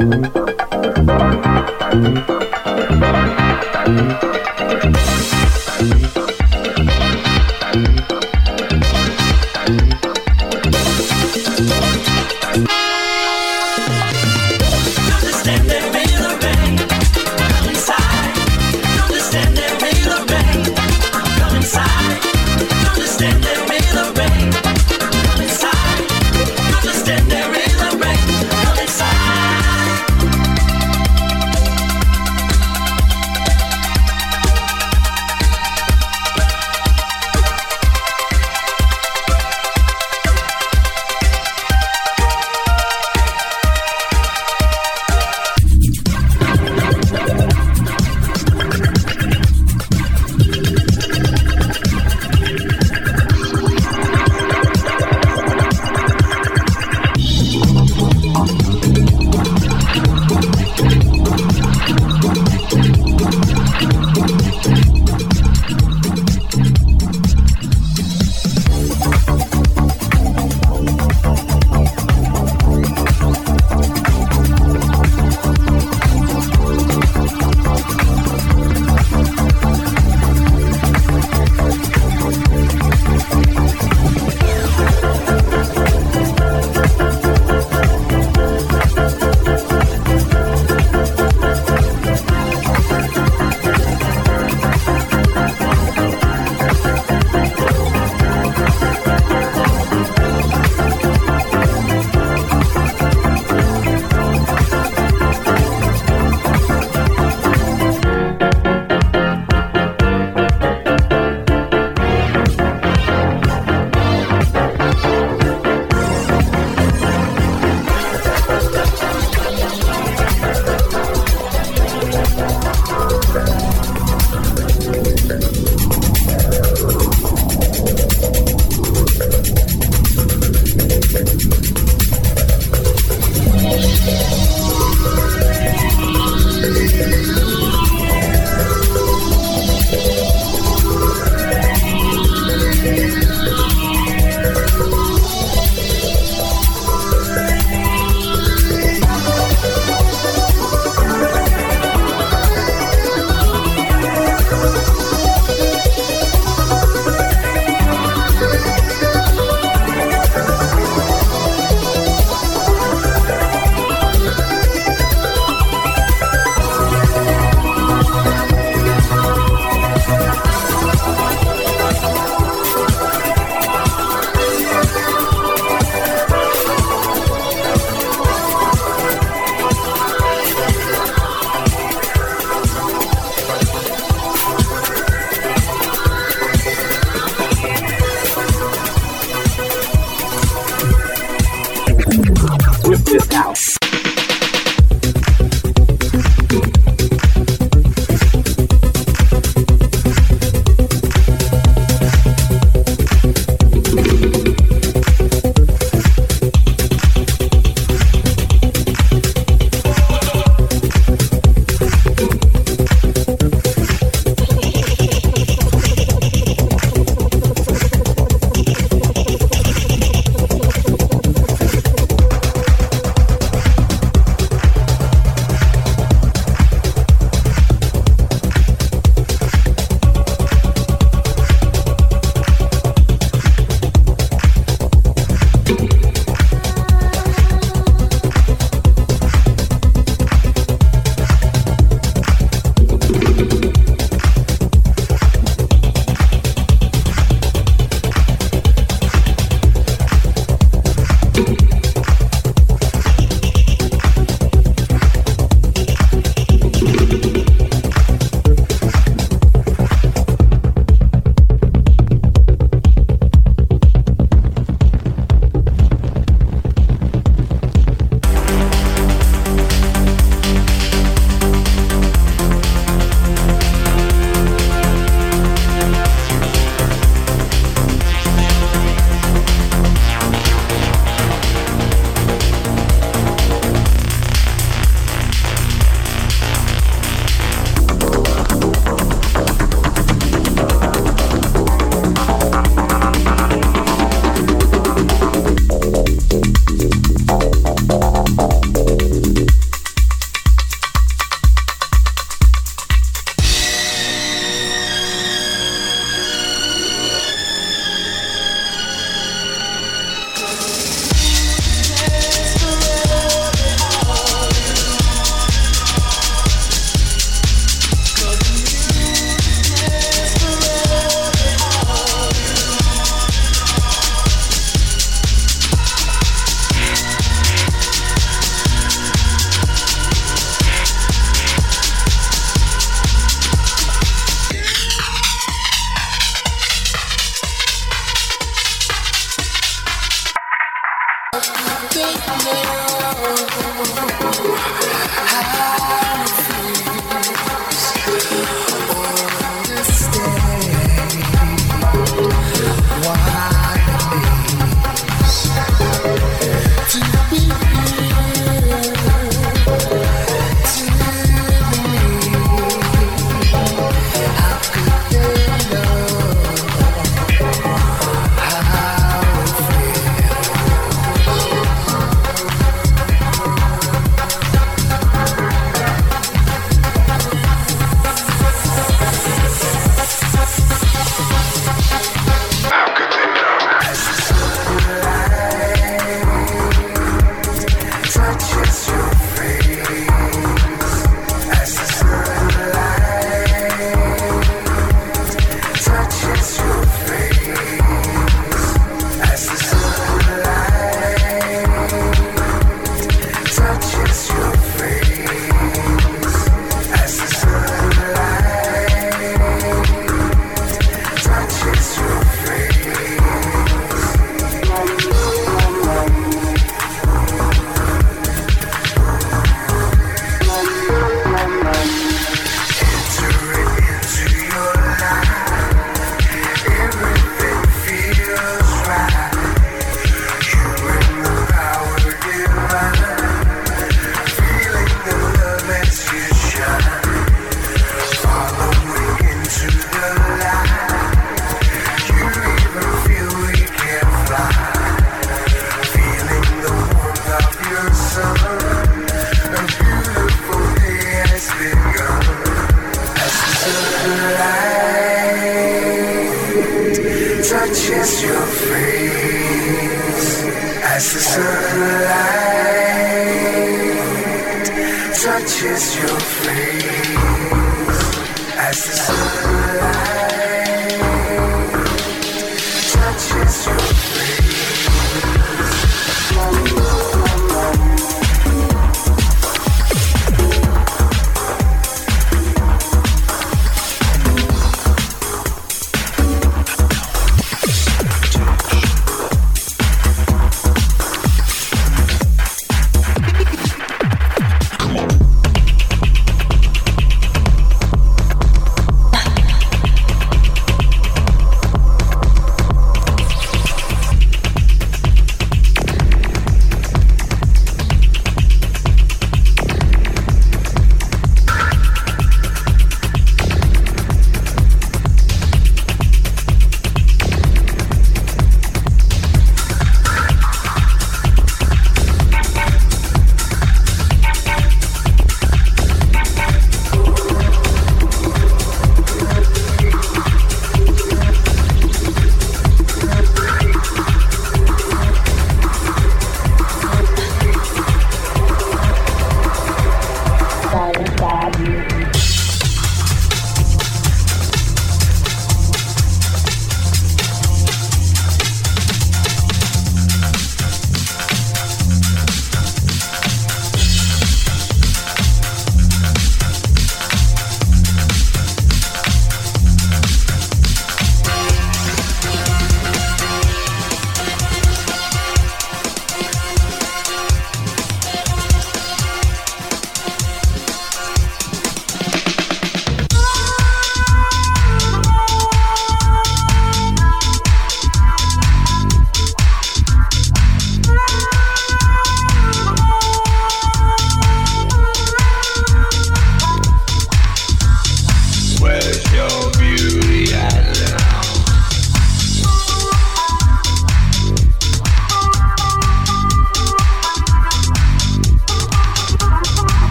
Thank you.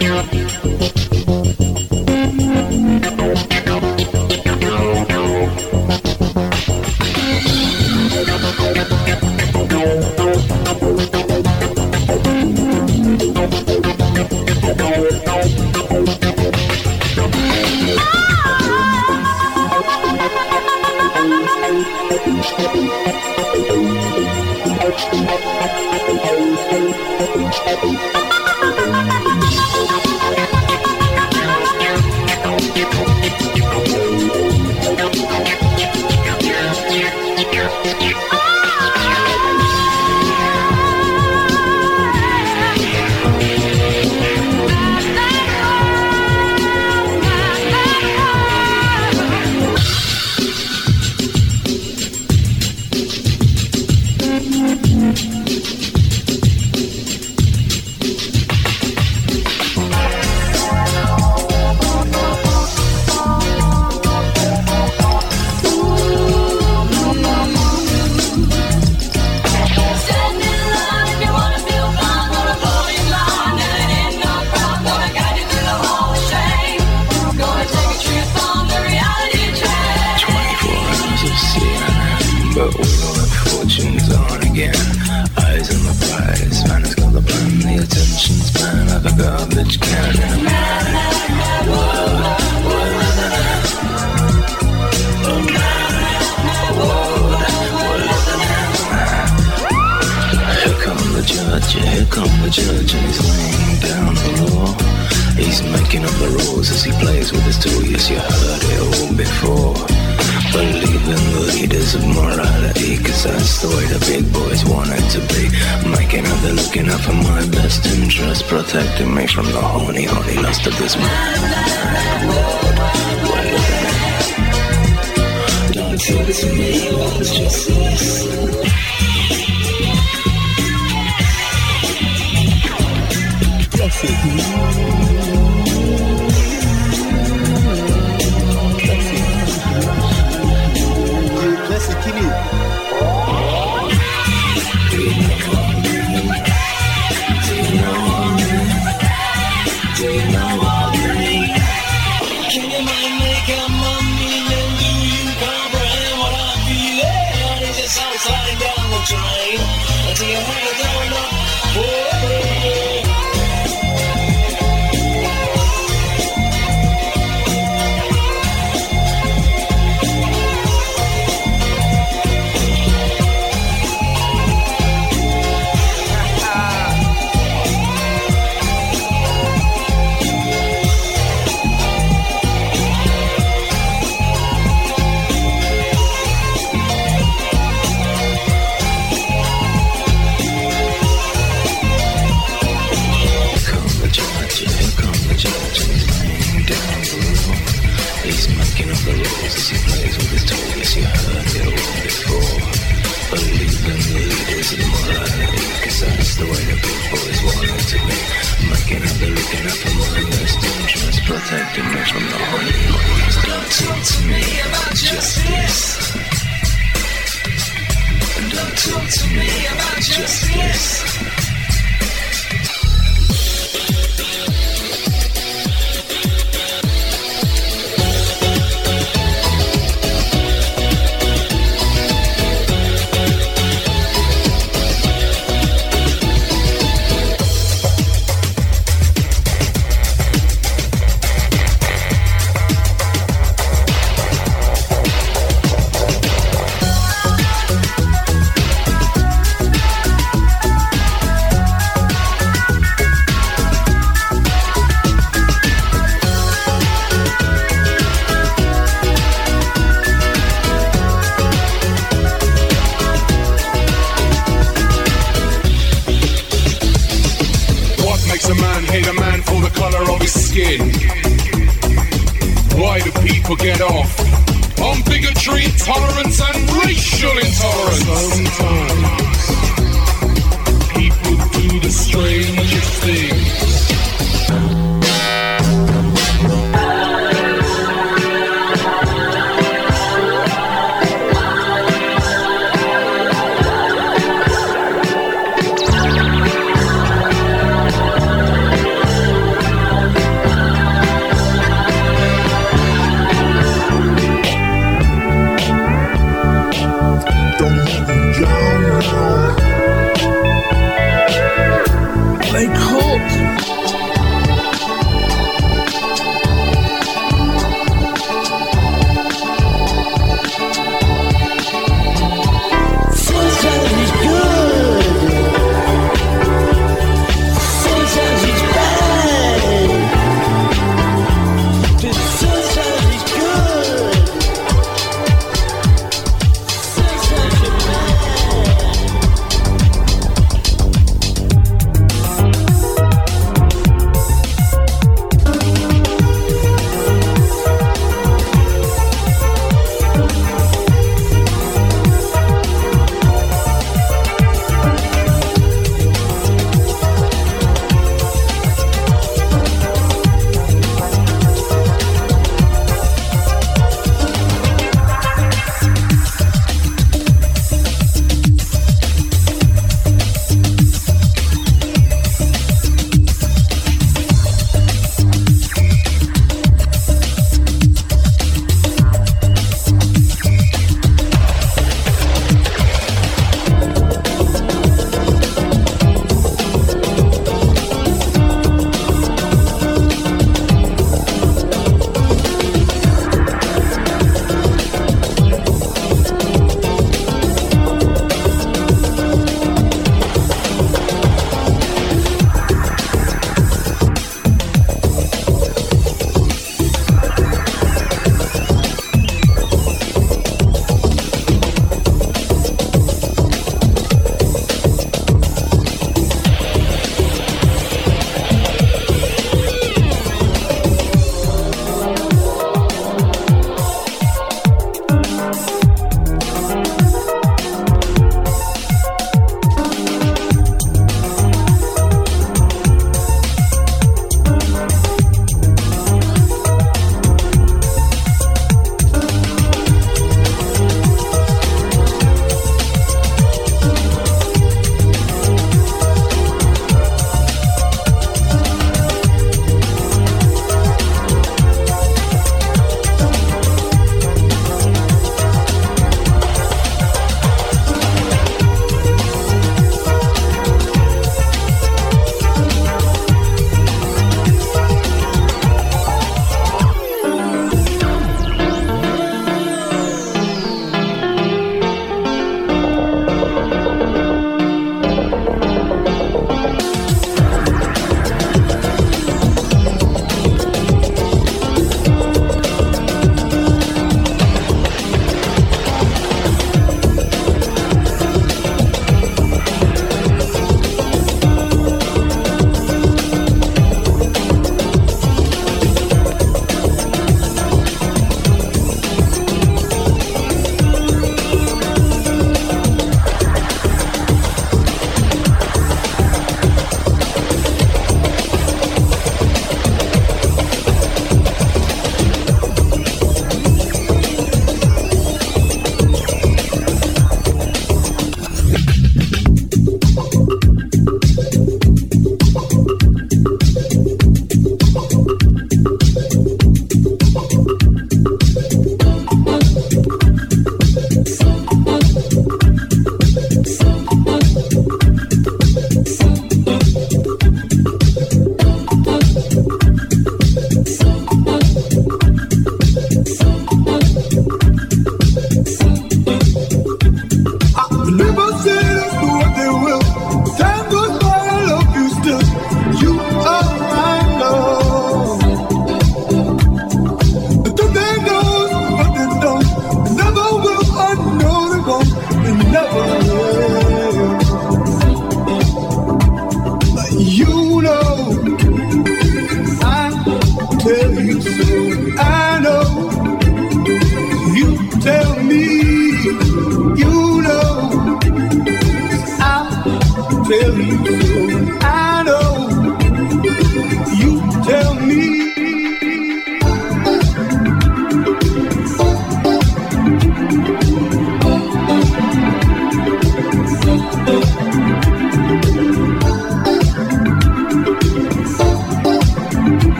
you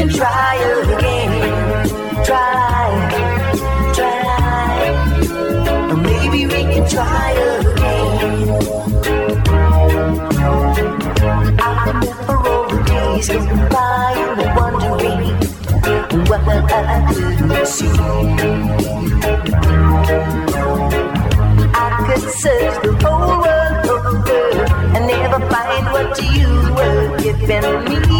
can try again. Try, try. Or maybe we can try again. I remember all the days going by and wondering what I could see. I could search the whole world over and never find what you were giving me.